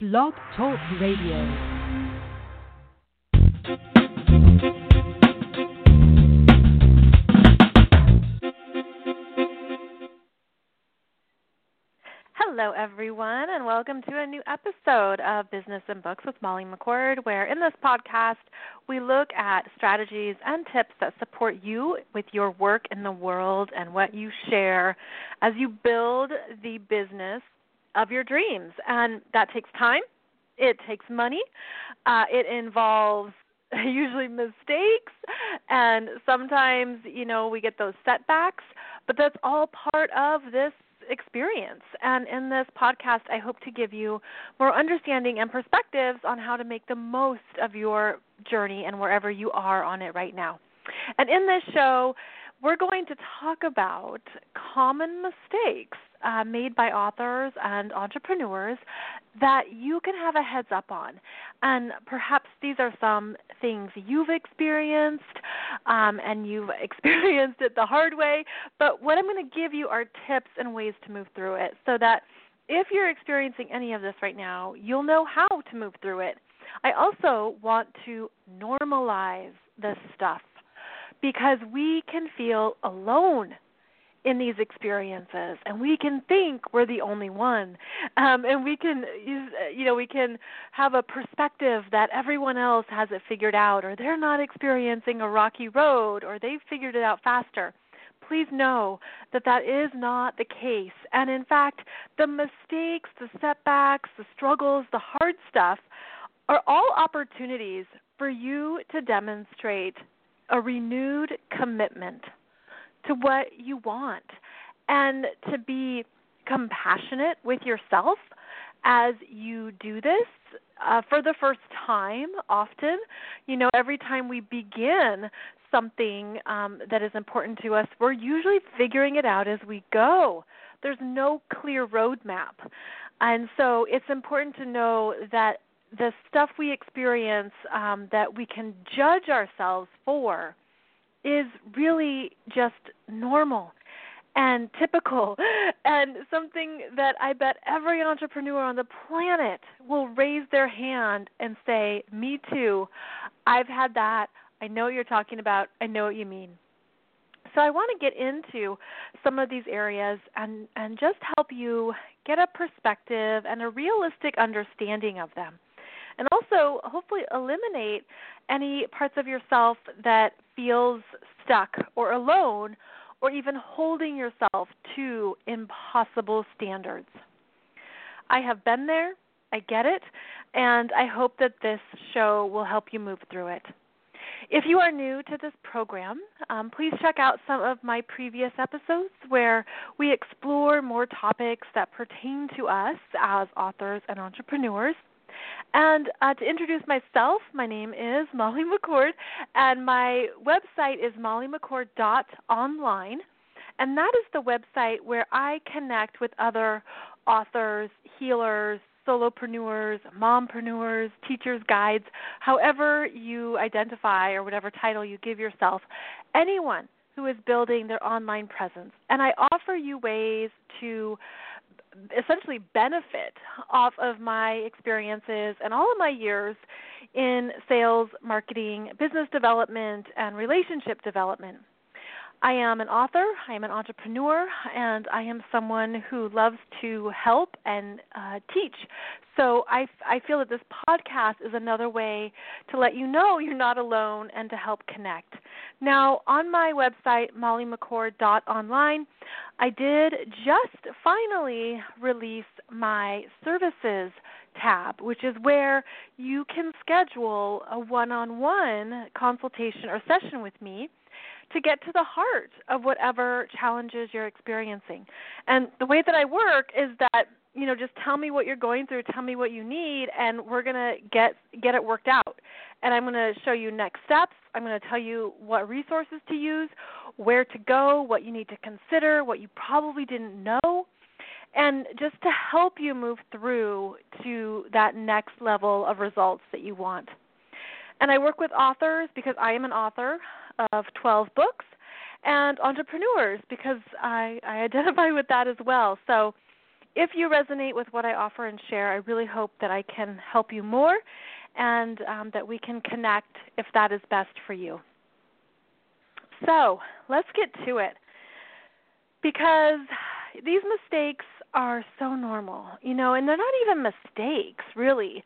Blog Talk Radio. Hello, everyone, and welcome to a new episode of Business and Books with Molly McCord, where in this podcast we look at strategies and tips that support you with your work in the world and what you share as you build the business of your dreams. And that takes time, it takes money, uh, it involves usually mistakes, and sometimes, you know, we get those setbacks, but that's all part of this experience. And in this podcast, I hope to give you more understanding and perspectives on how to make the most of your journey and wherever you are on it right now. And in this show, we're going to talk about common mistakes uh, made by authors and entrepreneurs that you can have a heads up on. And perhaps these are some things you've experienced um, and you've experienced it the hard way. But what I'm going to give you are tips and ways to move through it so that if you're experiencing any of this right now, you'll know how to move through it. I also want to normalize this stuff because we can feel alone in these experiences and we can think we're the only one. Um, and we can you know we can have a perspective that everyone else has it figured out or they're not experiencing a rocky road or they've figured it out faster. Please know that that is not the case. And in fact the mistakes the setbacks the struggles the hard stuff are all opportunities for you to demonstrate a renewed commitment to what you want and to be compassionate with yourself as you do this uh, for the first time often. You know every time we begin something um, that is important to us we're usually figuring it out as we go. There's no clear roadmap. And so it's important to know that the stuff we experience um, that we can judge ourselves for is really just normal and typical and something that I bet every entrepreneur on the planet will raise their hand and say, Me too. I've had that. I know what you're talking about. I know what you mean. So I want to get into some of these areas and, and just help you get a perspective and a realistic understanding of them and also hopefully eliminate any parts of yourself that feels stuck or alone or even holding yourself to impossible standards. I have been there, I get it, and I hope that this show will help you move through it. If you are new to this program, um, please check out some of my previous episodes where we explore more topics that pertain to us as authors and entrepreneurs. And uh, to introduce myself, my name is Molly McCord, and my website is mollymccord.online. And that is the website where I connect with other authors, healers, solopreneurs, mompreneurs, teachers, guides, however you identify or whatever title you give yourself, anyone who is building their online presence. And I offer you ways to essentially benefit off of my experiences and all of my years in sales, marketing, business development, and relationship development. I am an author, I am an entrepreneur, and I am someone who loves to help and uh, teach. So I, I feel that this podcast is another way to let you know you're not alone and to help connect. Now, on my website, mollymccord.online, I did just finally release my services tab, which is where you can schedule a one on one consultation or session with me to get to the heart of whatever challenges you're experiencing. And the way that I work is that you know, just tell me what you're going through, tell me what you need, and we're going to get get it worked out. And I'm going to show you next steps. I'm going to tell you what resources to use, where to go, what you need to consider, what you probably didn't know, and just to help you move through to that next level of results that you want. And I work with authors because I am an author of 12 books and entrepreneurs because I, I identify with that as well. So if you resonate with what I offer and share, I really hope that I can help you more and um, that we can connect if that is best for you. So let's get to it because these mistakes are so normal, you know, and they're not even mistakes, really.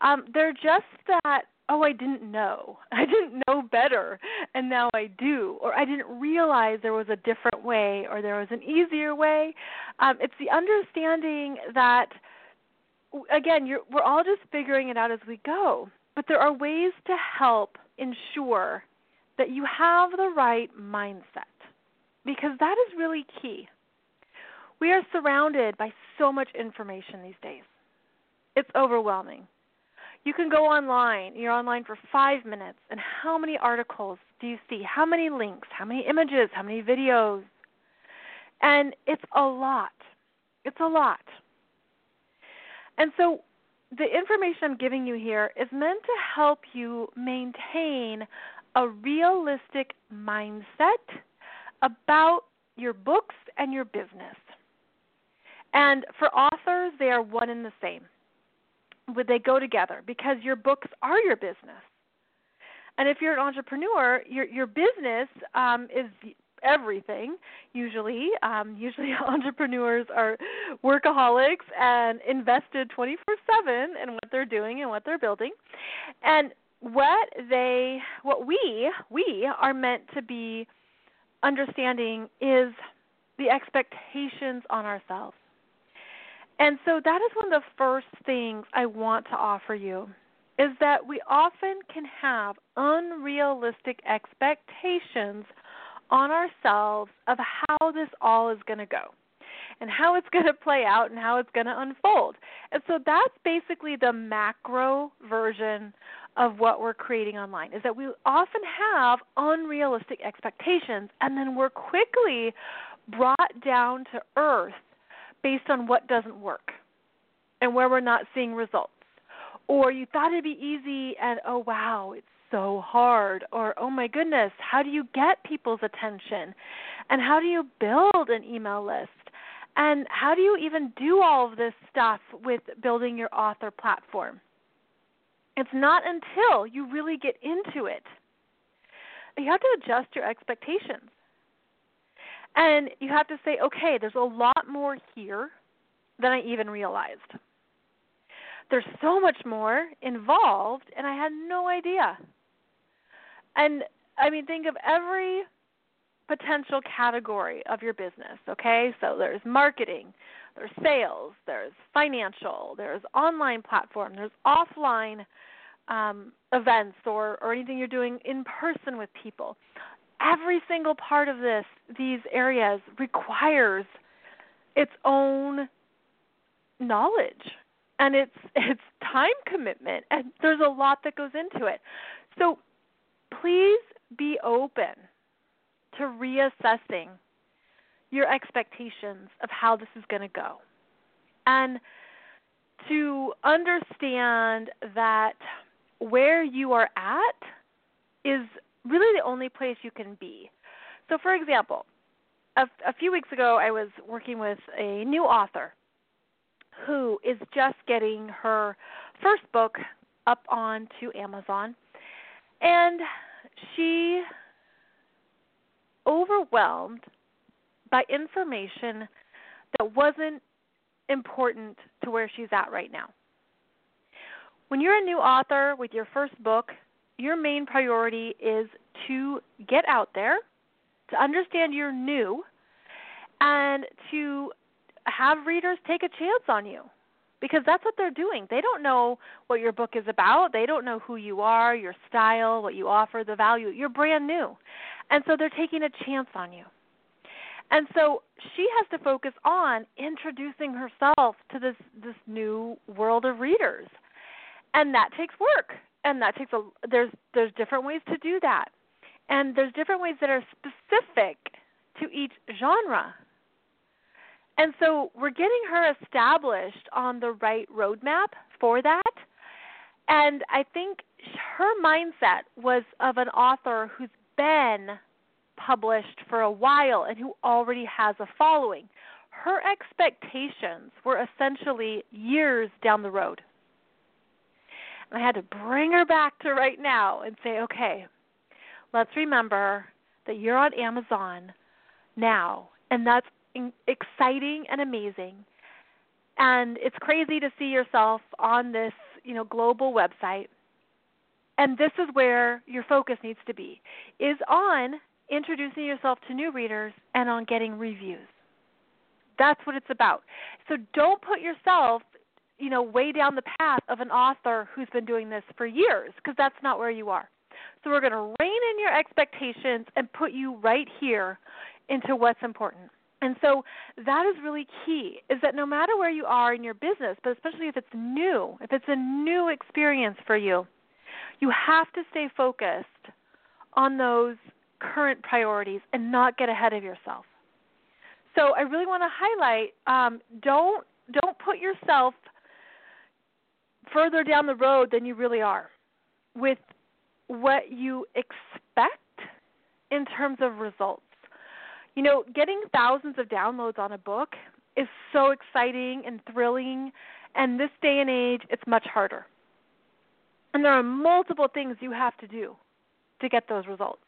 Um, they're just that oh, I didn't know. I didn't know better, and now I do. Or I didn't realize there was a different way or there was an easier way. Um, it's the understanding that, again, you're, we're all just figuring it out as we go. But there are ways to help ensure that you have the right mindset because that is really key. We are surrounded by so much information these days. It's overwhelming you can go online. You're online for five minutes, and how many articles do you see? How many links? How many images? How many videos? And it's a lot. It's a lot. And so the information I'm giving you here is meant to help you maintain a realistic mindset about your books and your business. And for authors, they are one and the same would they go together because your books are your business. And if you're an entrepreneur, your your business um, is everything. Usually, um, usually entrepreneurs are workaholics and invested 24/7 in what they're doing and what they're building. And what they, what we, we are meant to be understanding is the expectations on ourselves. And so that is one of the first things I want to offer you is that we often can have unrealistic expectations on ourselves of how this all is going to go and how it's going to play out and how it's going to unfold. And so that's basically the macro version of what we're creating online is that we often have unrealistic expectations and then we're quickly brought down to earth based on what doesn't work and where we're not seeing results. Or you thought it'd be easy and oh wow, it's so hard. Or oh my goodness, how do you get people's attention? And how do you build an email list? And how do you even do all of this stuff with building your author platform? It's not until you really get into it. You have to adjust your expectations. And you have to say, okay, there's a lot more here than I even realized. There's so much more involved, and I had no idea. And I mean, think of every potential category of your business, okay? So there's marketing, there's sales, there's financial, there's online platform, there's offline um, events or, or anything you're doing in person with people every single part of this these areas requires its own knowledge. And it's it's time commitment. And there's a lot that goes into it. So please be open to reassessing your expectations of how this is going to go. And to understand that where you are at is really the only place you can be. So, for example, a, a few weeks ago, I was working with a new author who is just getting her first book up onto Amazon, and she overwhelmed by information that wasn't important to where she's at right now. When you're a new author with your first book, your main priority is to get out there, to understand you're new, and to have readers take a chance on you. Because that's what they're doing. They don't know what your book is about. They don't know who you are, your style, what you offer, the value. You're brand new. And so they're taking a chance on you. And so she has to focus on introducing herself to this this new world of readers. And that takes work. And that takes a there's there's different ways to do that. And there's different ways that are specific to each genre. And so we're getting her established on the right roadmap for that. And I think her mindset was of an author who's been published for a while and who already has a following. Her expectations were essentially years down the road. And I had to bring her back to right now and say, okay, let's remember that you're on Amazon now, and that's exciting and amazing. And it's crazy to see yourself on this, you know, global website. And this is where your focus needs to be is on introducing yourself to new readers and on getting reviews. That's what it's about. So don't put yourself, you know, way down the path of an author who's been doing this for years because that's not where you are. So we're going to rein in your expectations and put you right here into what's important. And so that is really key is that no matter where you are in your business, but especially if it's new, if it's a new experience for you, you have to stay focused on those current priorities and not get ahead of yourself. So I really want to highlight um, don't don't put yourself further down the road than you really are with what you expect in terms of results. You know, getting thousands of downloads on a book is so exciting and thrilling, and this day and age, it's much harder. And there are multiple things you have to do to get those results.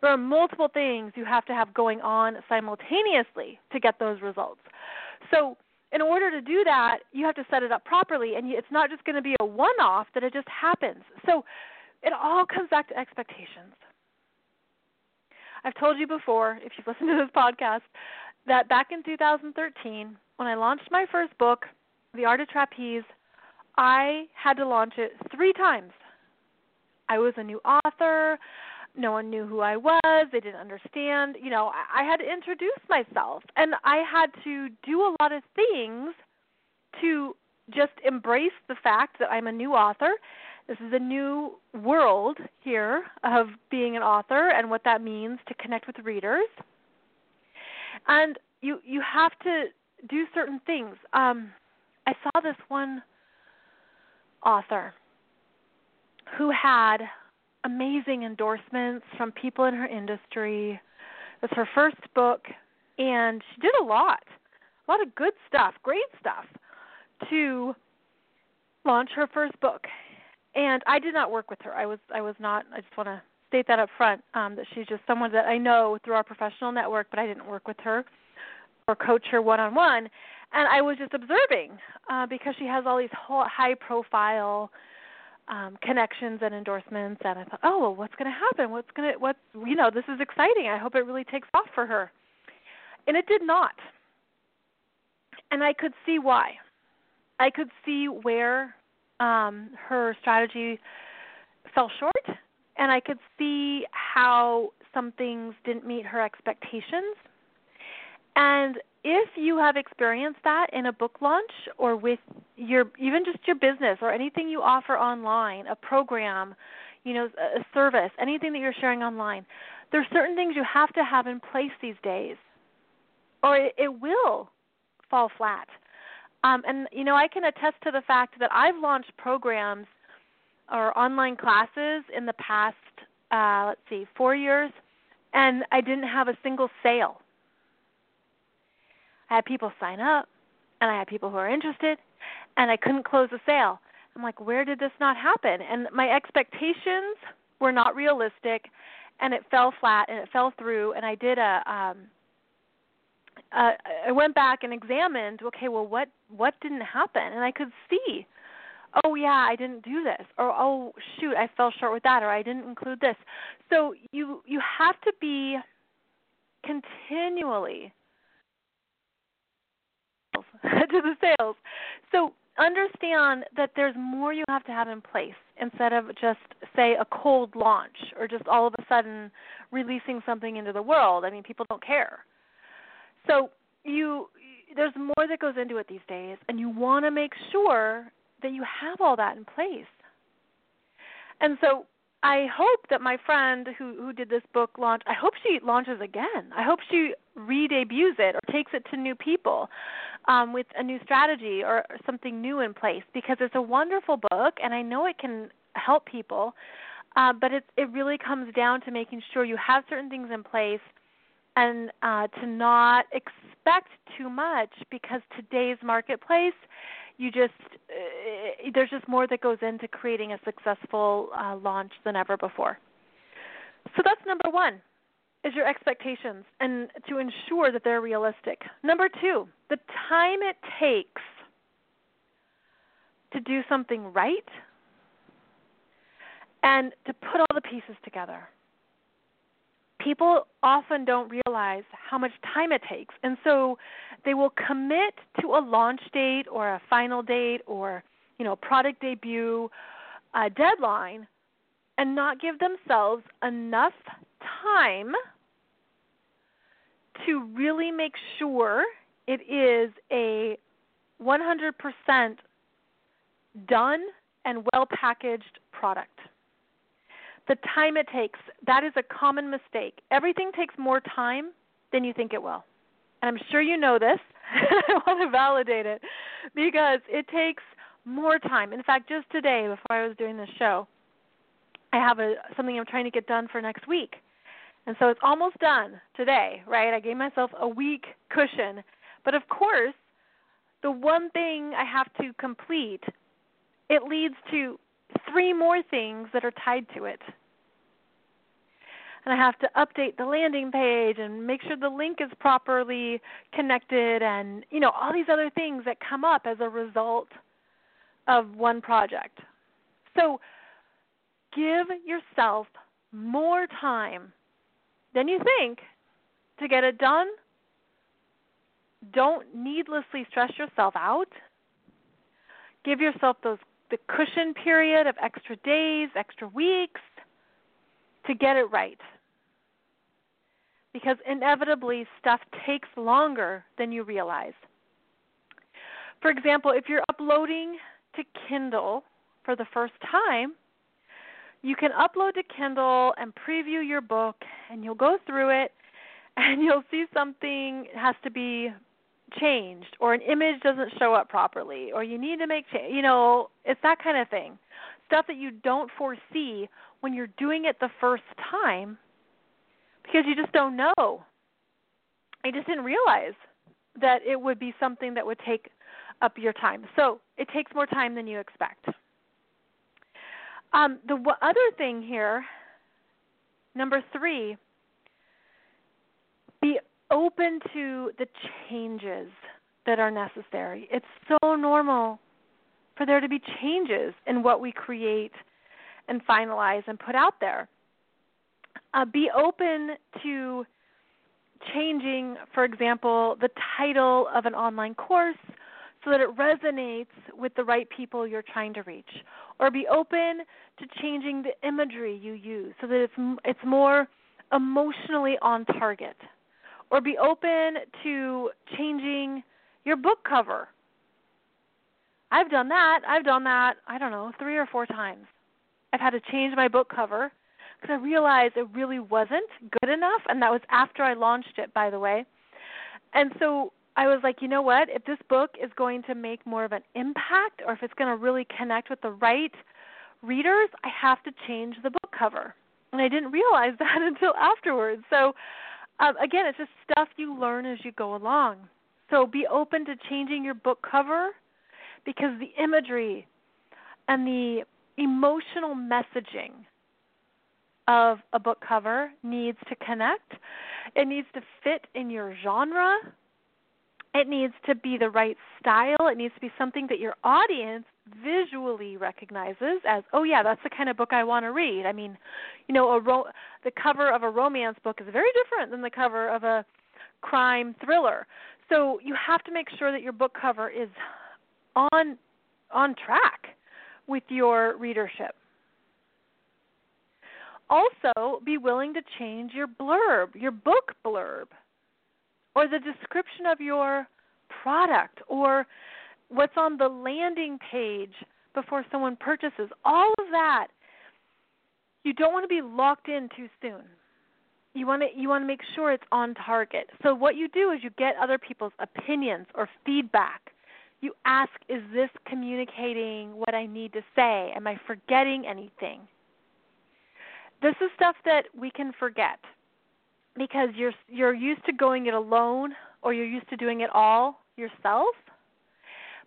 There are multiple things you have to have going on simultaneously to get those results. So, in order to do that, you have to set it up properly, and it's not just going to be a one off that it just happens. So, it all comes back to expectations. I've told you before, if you've listened to this podcast, that back in 2013, when I launched my first book, The Art of Trapeze, I had to launch it three times. I was a new author. No one knew who I was. They didn't understand. You know, I had to introduce myself. And I had to do a lot of things to just embrace the fact that I'm a new author this is a new world here of being an author and what that means to connect with readers. And you you have to do certain things. Um, I saw this one author who had amazing endorsements from people in her industry. It was her first book, and she did a lot, a lot of good stuff, great stuff, to launch her first book and I did not work with her. I was I was not. I just want to state that up front um, that she's just someone that I know through our professional network, but I didn't work with her or coach her one on one. And I was just observing uh, because she has all these high profile um, connections and endorsements, and I thought, oh well, what's going to happen? What's going to what you know? This is exciting. I hope it really takes off for her. And it did not. And I could see why. I could see where um, her strategy fell short, and I could see how some things didn't meet her expectations. And if you have experienced that in a book launch or with your even just your business or anything you offer online, a program, you know, a service, anything that you're sharing online, there's certain things you have to have in place these days, or it, it will fall flat. Um, and you know, I can attest to the fact that I've launched programs or online classes in the past, uh, let's see, four years, and I didn't have a single sale. I had people sign up, and I had people who are interested, and I couldn't close a sale. I'm like, where did this not happen? And my expectations were not realistic, and it fell flat, and it fell through. And I did a um, uh, I went back and examined. Okay, well, what what didn't happen? And I could see, oh yeah, I didn't do this, or oh shoot, I fell short with that, or I didn't include this. So you you have to be continually to the sales. So understand that there's more you have to have in place instead of just say a cold launch or just all of a sudden releasing something into the world. I mean, people don't care So you there's more that goes into it these days and you want to make sure that you have all that in place. And so I hope that my friend who who did this book launch, I hope she launches again. I hope she re-debuts it or takes it to new people um, with a new strategy or something new in place because it's a wonderful book and I know it can help people. Uh, but it it really comes down to making sure you have certain things in place and uh, to not expect too much because today's marketplace you just uh, there's just more that goes into creating a successful uh, launch than ever before. So that's number one is your expectations and to ensure that they're realistic. Number 2, the time it takes to do something right and to put all the pieces together people often don't realize how much time it takes. And so they will commit to a launch date or a final date or, you know, product debut uh, deadline and not give themselves enough time to really make sure it is a 100% done and well packaged product. The time it takes that is a common mistake. Everything takes more time than you think it will. And i'm sure you know this. I want to validate it. Because it takes more time. In fact just today before i was doing this show i have a something i'm trying to get done for next week. And so it's almost done today right? I gave myself a week cushion. But of course the one thing i have to complete it leads to three more things that are tied to it. And I have to update the landing page and make sure the link is properly connected and you know all these other things that come up as a result of one project. So give yourself more time than you think to get it done. Don't needlessly stress yourself out. Give yourself those the cushion period of extra days, extra weeks to get it right. Because inevitably, stuff takes longer than you realize. For example, if you're uploading to Kindle for the first time, you can upload to Kindle and preview your book, and you'll go through it, and you'll see something has to be changed or an image doesn't show up properly or you need to make change you know it's that kind of thing. Stuff that you don't foresee when you're doing it the first time because you just don't know. I just didn't realize that it would be something that would take up your time so it takes more time than you expect um, the w- other thing here number three be open to the changes that are necessary. It's so normal for there to be changes in what we create and finalize and put out there. Uh, be open to changing, for example, the title of an online course so that it resonates with the right people you're trying to reach. Or be open to changing the imagery you use so that it's it's more emotionally on target or be open to changing your book cover. I've done that. I've done that, I don't know, three or four times. I've had to change my book cover because I realized it really wasn't good enough, and that was after I launched it, by the way. And so I was like, you know what? If this book is going to make more of an impact or if it's going to really connect with the right readers, I have to change the book cover. And I didn't realize that until afterwards. So um, again, it's just stuff you learn as you go along. So be open to changing your book cover because the imagery and the emotional messaging of a book cover needs to connect. It needs to fit in your genre. It needs to be the right style. It needs to be something that your audience visually recognizes as, oh yeah, that's the kind of book I want to read. I mean, you know, a ro- the cover of a romance book is very different than the cover of a crime thriller. So you have to make sure that your book cover is on on track with your readership. Also, be willing to change your blurb, your book blurb. Or the description of your product or what's on the landing page before someone purchases. All of that you don't want to be locked in too soon. You want to you want to make sure it's on target. So what you do is you get other people's opinions or feedback. You ask, is this communicating what I need to say? Am I forgetting anything? This is stuff that we can forget because you're you're used to going it alone or you're used to doing it all yourself.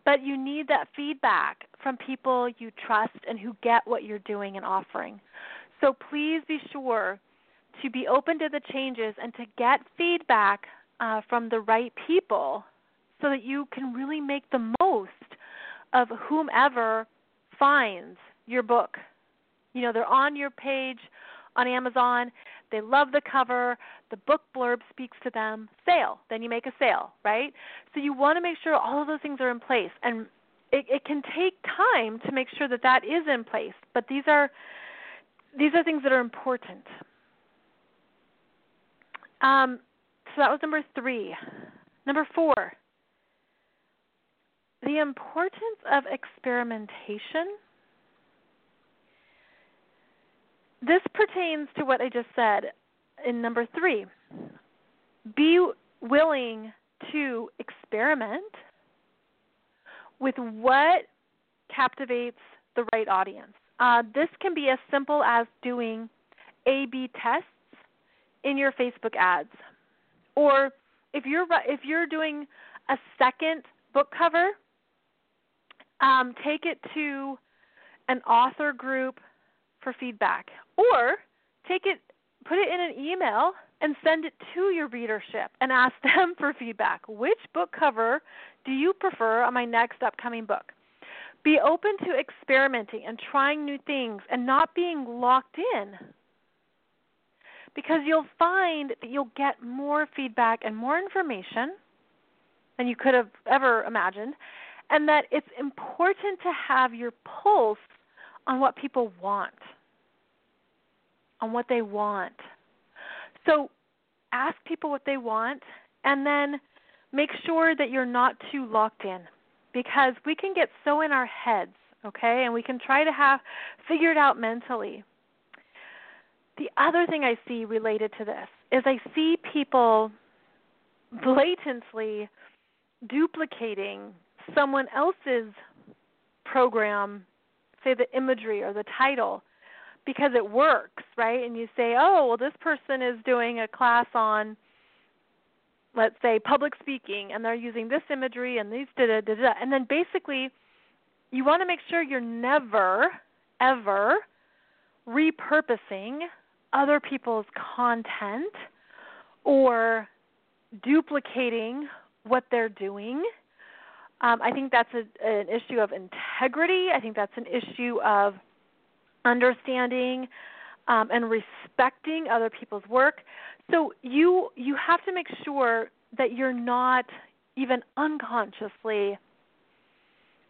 But you need that feedback from people you trust and who get what you're doing and offering. So please be sure to be open to the changes and to get feedback uh, from the right people so that you can really make the most of whomever finds your book. You know, they're on your page on Amazon. They love the cover. The book blurb speaks to them. Sale. Then you make a sale, right? So you want to make sure all of those things are in place. And it, it can take time to make sure that that is in place. But these are these are things that are important. Um, so that was number three. Number four, the importance of experimentation. This pertains to what I just said in number three. Be willing to experiment with what captivates the right audience. Uh, this can be as simple as doing A B tests in your Facebook ads. Or if you're if you're doing a second book cover, um, take it to an author group for feedback, or take it, put it in an email and send it to your readership and ask them for feedback. Which book cover do you prefer on my next upcoming book? Be open to experimenting and trying new things and not being locked in. Because you'll find that you'll get more feedback and more information than you could have ever imagined, and that it's important to have your pulse on what people want, on what they want. So ask people what they want, and then make sure that you're not too locked in because we can get so in our heads, okay, and we can try to have figured out mentally. The other thing I see related to this is I see people blatantly duplicating someone else's program, say the imagery or the title, because it works, right? And you say, oh, well, this person is doing a class on let's say public speaking and they're using this imagery and these da da da da and then basically you want to make sure you're never ever repurposing other people's content or duplicating what they're doing. Um, I think that's a, an issue of integrity. I think that's an issue of understanding um, and respecting other people's work. So you you have to make sure that you're not even unconsciously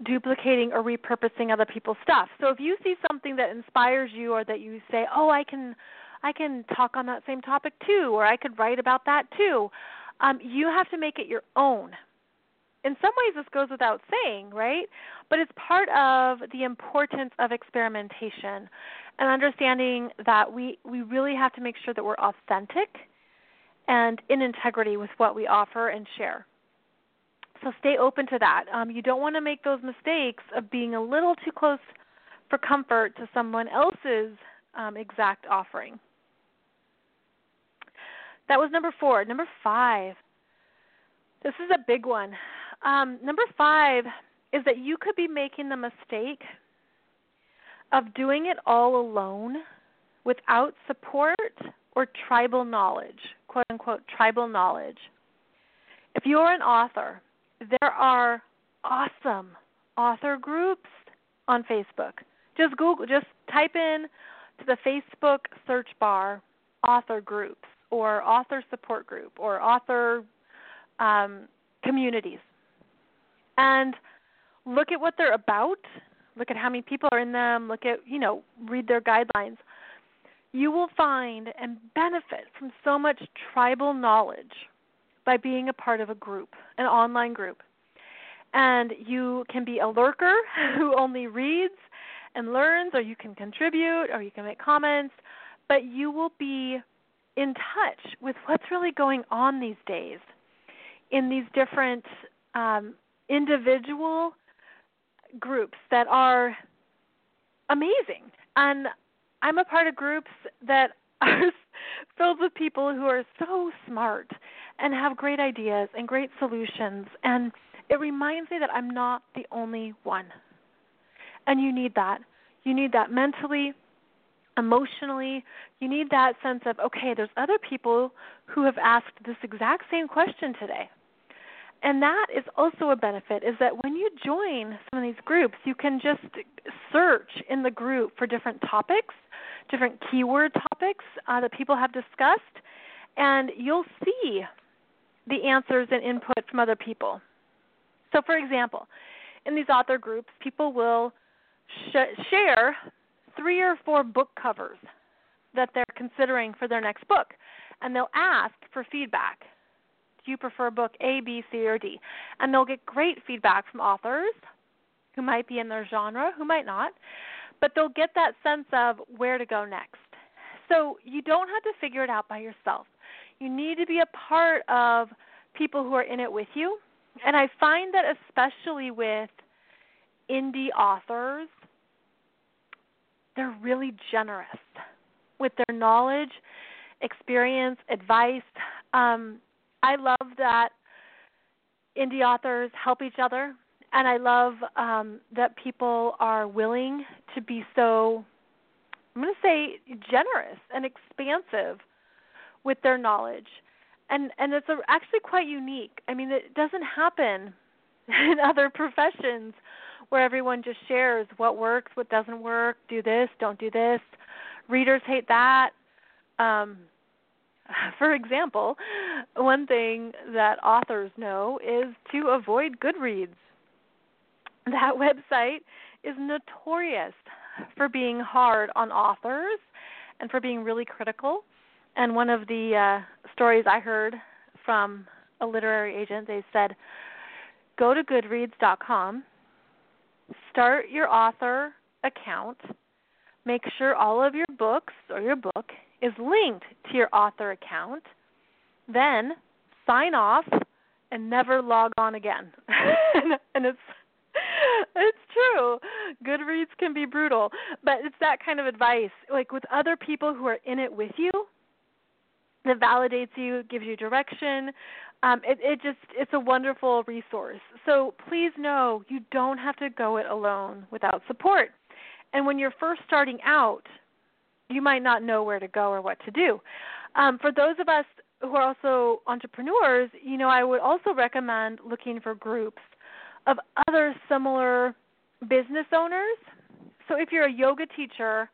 duplicating or repurposing other people's stuff. So if you see something that inspires you or that you say, "Oh, I can I can talk on that same topic too," or I could write about that too, um, you have to make it your own. In some ways, this goes without saying, right? But it's part of the importance of experimentation and understanding that we we really have to make sure that we're authentic and in integrity with what we offer and share. So stay open to that. Um, you don't want to make those mistakes of being a little too close for comfort to someone else's um, exact offering. That was number four. Number five. This is a big one. Um, number five is that you could be making the mistake of doing it all alone without support or tribal knowledge, quote unquote, tribal knowledge. If you're an author, there are awesome author groups on Facebook. Just Google, just type in to the Facebook search bar author groups or author support group or author um, communities and look at what they're about look at how many people are in them, look at, you know, read their guidelines. You will find and benefit from so much tribal knowledge by being a part of a group, an online group. And you can be a lurker who only reads and learns, or you can contribute, or you can make comments, but you will be in touch with what's really going on these days in these different um, individual groups that are amazing. And I'm a part of groups that are filled with people who are so smart and have great ideas and great solutions. And it reminds me that I'm not the only one. And you need that. You need that mentally, emotionally. You need that sense of, okay, there's other people who have asked this exact same question today. And that is also a benefit is that when you join some of these groups, you can just search in the group for different topics, different keyword topics uh, that people have discussed, and you'll see the answers and input from other people. So, for example, in these author groups, people will sh- share three or four book covers that they're considering for their next book, and they'll ask for feedback. Do you prefer book A, B, C, or D? And they'll get great feedback from authors who might be in their genre, who might not, but they'll get that sense of where to go next. So you don't have to figure it out by yourself. You need to be a part of people who are in it with you. And I find that especially with indie authors, they're really generous with their knowledge, experience, advice. Um, I love that indie authors help each other, and I love um, that people are willing to be so, I'm going to say, generous and expansive with their knowledge. And and it's a, actually quite unique. I mean, it doesn't happen in other professions where everyone just shares what works, what doesn't work, do this, don't do this. Readers hate that. Um, for example, one thing that authors know is to avoid Goodreads. That website is notorious for being hard on authors and for being really critical. And one of the uh, stories I heard from a literary agent, they said, go to goodreads.com start your author account. Make sure all of your books or your book is linked to your author account. Then sign off and never log on again. and it's it's true. Goodreads can be brutal, but it's that kind of advice. Like with other people who are in it with you, that validates you, gives you direction, um, it, it just it's a wonderful resource. So please know you don't have to go it alone without support. And when you're first starting out, you might not know where to go or what to do. Um, for those of us who are also entrepreneurs, you know, I would also recommend looking for groups of other similar business owners. So if you're a yoga teacher,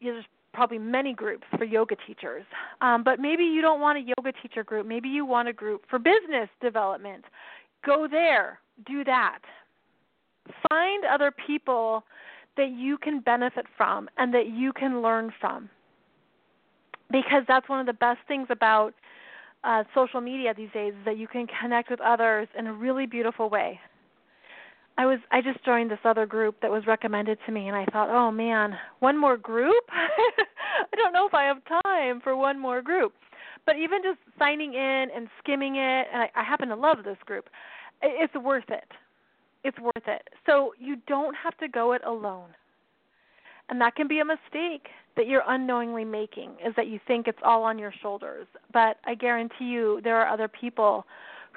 there's probably many groups for yoga teachers. Um, but maybe you don't want a yoga teacher group. Maybe you want a group for business development. Go there, do that. Find other people that you can benefit from and that you can learn from. Because that's one of the best things about uh, social media these days is that you can connect with others in a really beautiful way. I was I just joined this other group that was recommended to me and I thought, "Oh man, one more group? I don't know if I have time for one more group." But even just signing in and skimming it, and I, I happen to love this group. It's worth it. It's worth it. So you don't have to go it alone. And that can be a mistake that you're unknowingly making is that you think it's all on your shoulders. But I guarantee you there are other people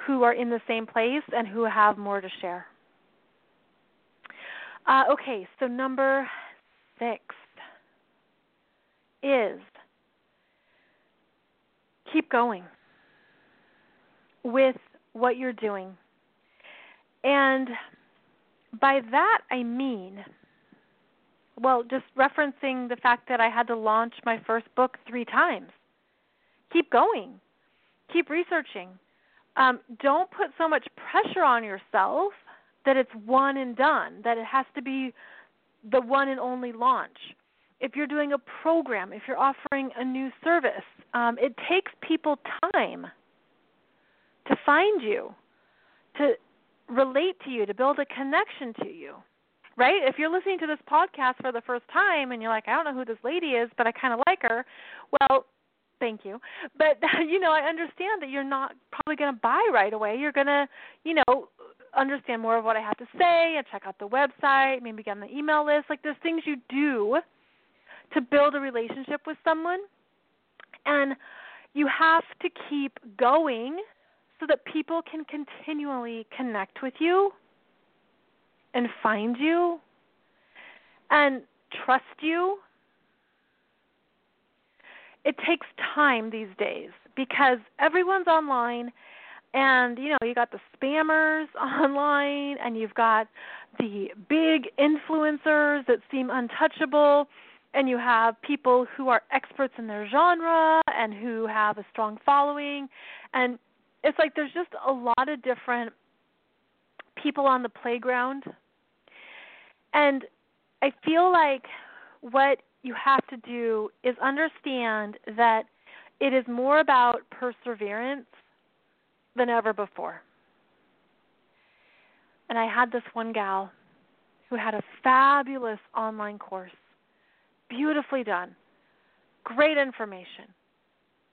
who are in the same place and who have more to share. Uh, okay, so number six is keep going with what you're doing. And by that I mean, well, just referencing the fact that I had to launch my first book three times. Keep going, keep researching. Um, don't put so much pressure on yourself that it's one and done, that it has to be the one and only launch. If you're doing a program, if you're offering a new service, um, it takes people time to find you, to relate to you, to build a connection to you. Right? If you're listening to this podcast for the first time and you're like, I don't know who this lady is, but I kind of like her, well, thank you. But you know, I understand that you're not probably going to buy right away. You're going to, you know, understand more of what I have to say and check out the website, maybe get on the email list. Like there's things you do to build a relationship with someone. And you have to keep going so that people can continually connect with you and find you and trust you. It takes time these days because everyone's online and you know you got the spammers online and you've got the big influencers that seem untouchable and you have people who are experts in their genre and who have a strong following and it's like there's just a lot of different people on the playground and i feel like what you have to do is understand that it is more about perseverance than ever before. And I had this one gal who had a fabulous online course, beautifully done, great information.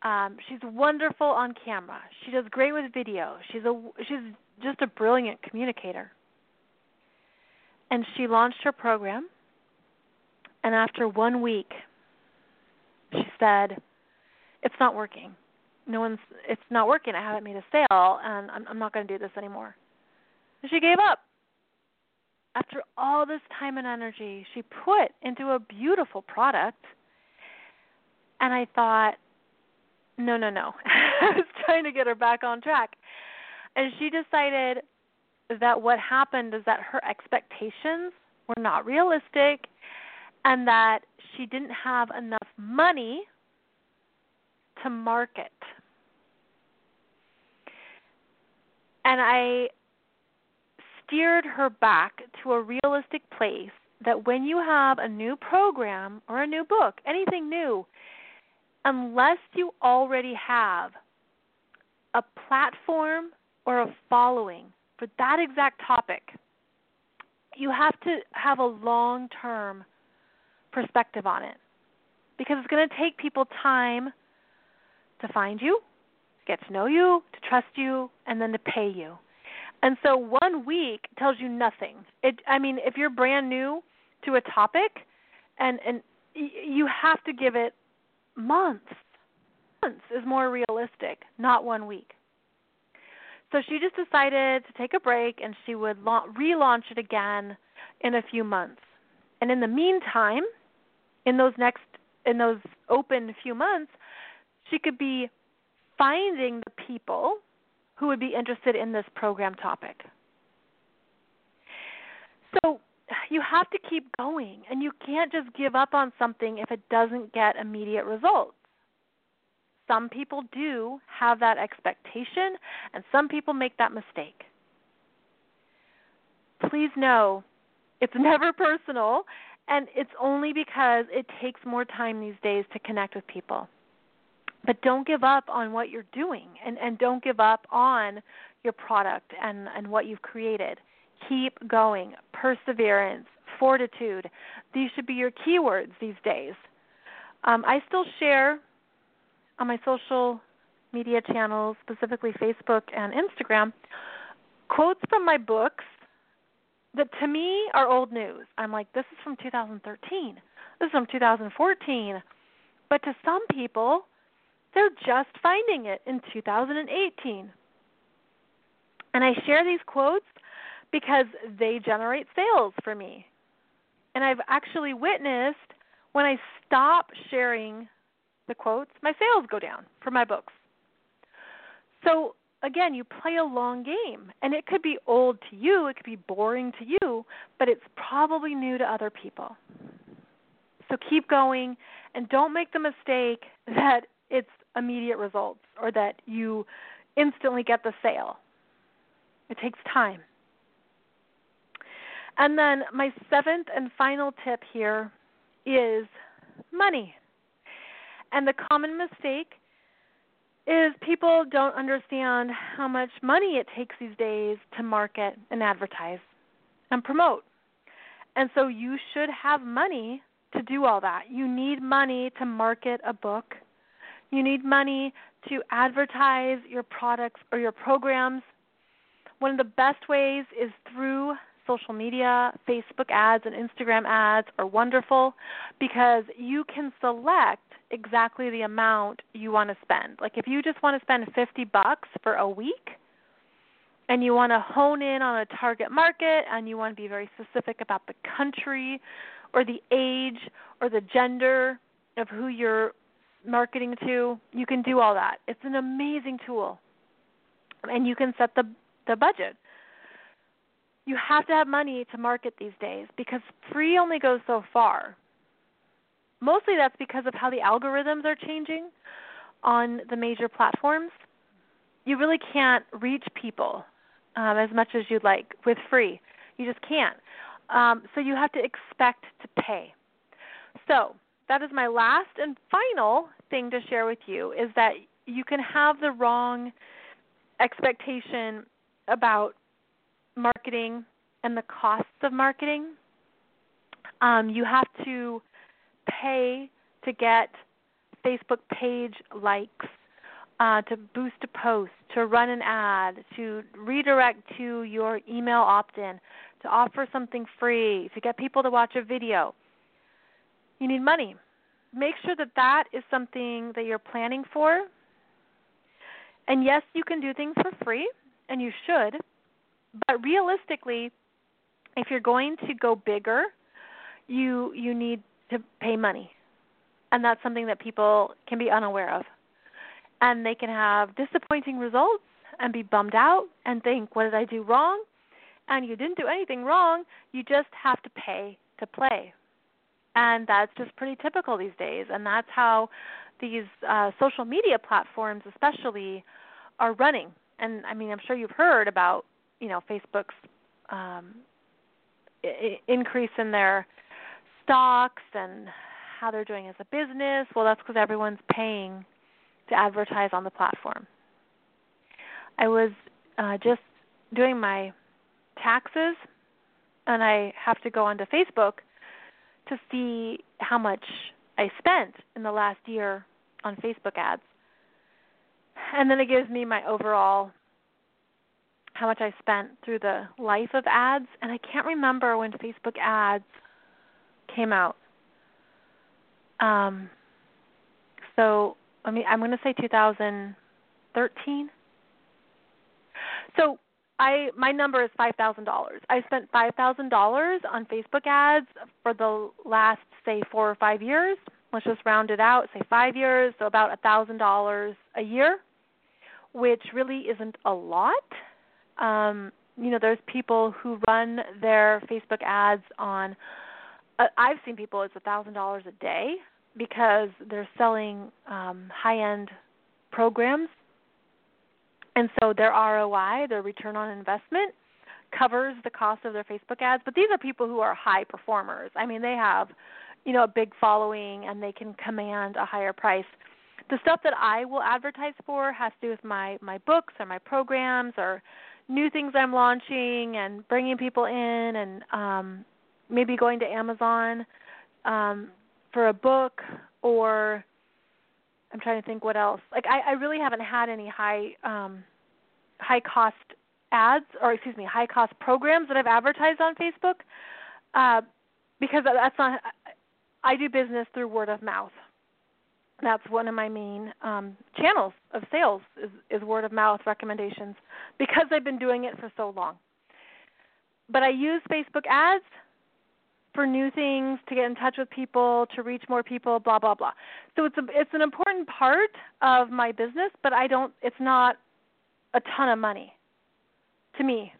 Um, she's wonderful on camera. She does great with video. She's a she's just a brilliant communicator. And she launched her program. And after one week, she said, "It's not working no one's it's not working. I haven't made a sale and I'm I'm not going to do this anymore. And she gave up. After all this time and energy she put into a beautiful product and I thought no, no, no. I was trying to get her back on track. And she decided that what happened is that her expectations were not realistic and that she didn't have enough money to market. And I steered her back to a realistic place that when you have a new program or a new book, anything new, unless you already have a platform or a following for that exact topic, you have to have a long term perspective on it because it's going to take people time to find you, get to know you, to trust you, and then to pay you. And so one week tells you nothing. It I mean, if you're brand new to a topic and and you have to give it months. Months is more realistic, not one week. So she just decided to take a break and she would la- relaunch it again in a few months. And in the meantime, in those next in those open few months, she could be finding the people who would be interested in this program topic. So you have to keep going, and you can't just give up on something if it doesn't get immediate results. Some people do have that expectation, and some people make that mistake. Please know it's never personal, and it's only because it takes more time these days to connect with people but don't give up on what you're doing and, and don't give up on your product and, and what you've created. Keep going. Perseverance, fortitude. These should be your keywords these days. Um, I still share on my social media channels, specifically Facebook and Instagram, quotes from my books that to me are old news. I'm like, this is from 2013. This is from 2014. But to some people, they're just finding it in 2018. And I share these quotes because they generate sales for me. And I've actually witnessed when I stop sharing the quotes, my sales go down for my books. So again, you play a long game, and it could be old to you, it could be boring to you, but it's probably new to other people. So keep going, and don't make the mistake that it's immediate results or that you instantly get the sale. It takes time. And then my seventh and final tip here is money. And the common mistake is people don't understand how much money it takes these days to market and advertise and promote. And so you should have money to do all that. You need money to market a book. You need money to advertise your products or your programs. One of the best ways is through social media. Facebook ads and Instagram ads are wonderful because you can select exactly the amount you want to spend. Like if you just want to spend 50 bucks for a week and you want to hone in on a target market and you want to be very specific about the country or the age or the gender of who you're marketing to, you can do all that. It's an amazing tool. And you can set the the budget. You have to have money to market these days because free only goes so far. Mostly that's because of how the algorithms are changing on the major platforms. You really can't reach people um, as much as you'd like with free. You just can't. Um, so you have to expect to pay. So that is my last and final thing to share with you is that you can have the wrong expectation about marketing and the costs of marketing. Um, you have to pay to get Facebook page likes, uh, to boost a post, to run an ad, to redirect to your email opt in, to offer something free, to get people to watch a video. You need money. Make sure that that is something that you're planning for. And yes, you can do things for free, and you should. But realistically, if you're going to go bigger, you you need to pay money. And that's something that people can be unaware of. And they can have disappointing results and be bummed out and think, what did I do wrong? And you didn't do anything wrong. You just have to pay to play. And that's just pretty typical these days. And that's how these uh, social media platforms, especially, are running. And I mean, I'm sure you've heard about, you know, Facebook's um, I- increase in their stocks and how they're doing as a business. Well, that's because everyone's paying to advertise on the platform. I was uh, just doing my taxes, and I have to go onto Facebook to see how much I spent in the last year on Facebook ads. And then it gives me my overall how much I spent through the life of ads, and I can't remember when Facebook ads came out. Um, so I mean, I'm going to say 2013. So I my number is five thousand dollars. I spent five thousand dollars on Facebook ads for the last say four or five years. Let's just round it out, say five years, so about a thousand dollars a year, which really isn't a lot. Um, you know, there's people who run their Facebook ads on. Uh, I've seen people it's a thousand dollars a day because they're selling um, high-end programs, and so their ROI, their return on investment, covers the cost of their Facebook ads. But these are people who are high performers. I mean, they have, you know, a big following and they can command a higher price. The stuff that I will advertise for has to do with my my books or my programs or new things I'm launching and bringing people in and um, maybe going to Amazon um, for a book or I'm trying to think what else. Like I, I really haven't had any high um, high cost ads or excuse me high cost programs that I've advertised on Facebook uh, because that's not. I do business through word of mouth that's one of my main um, channels of sales is, is word of mouth recommendations because I've been doing it for so long. But I use Facebook ads for new things, to get in touch with people, to reach more people, blah blah blah. So it's a, it's an important part of my business, but I don't. It's not a ton of money to me.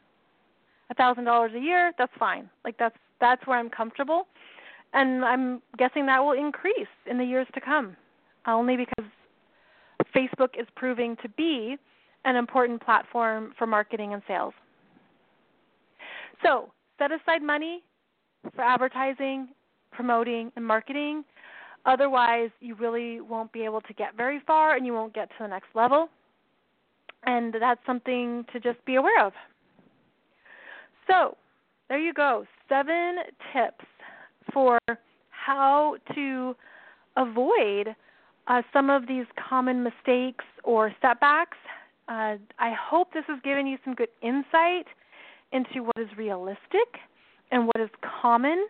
A thousand dollars a year, that's fine. Like that's that's where I'm comfortable, and I'm guessing that will increase in the years to come only because Facebook is proving to be an important platform for marketing and sales. So, set aside money for advertising, promoting, and marketing. Otherwise, you really won't be able to get very far and you won't get to the next level. And that's something to just be aware of. So, there you go. Seven tips for how to avoid uh, some of these common mistakes or setbacks. Uh, I hope this has given you some good insight into what is realistic and what is common.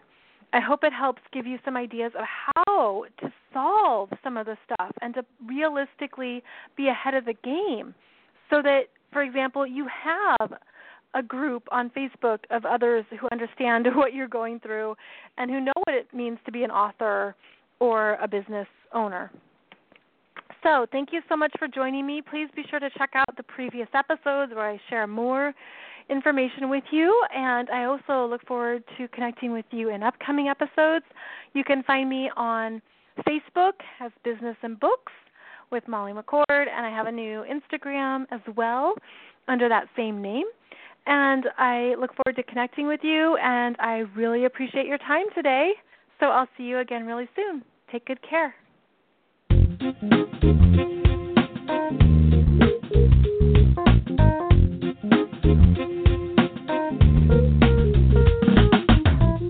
I hope it helps give you some ideas of how to solve some of the stuff and to realistically be ahead of the game so that, for example, you have a group on Facebook of others who understand what you're going through and who know what it means to be an author or a business owner. So, thank you so much for joining me. Please be sure to check out the previous episodes where I share more information with you, and I also look forward to connecting with you in upcoming episodes. You can find me on Facebook as Business and Books with Molly McCord, and I have a new Instagram as well under that same name. And I look forward to connecting with you, and I really appreciate your time today. So I'll see you again really soon. Take good care. Thank you.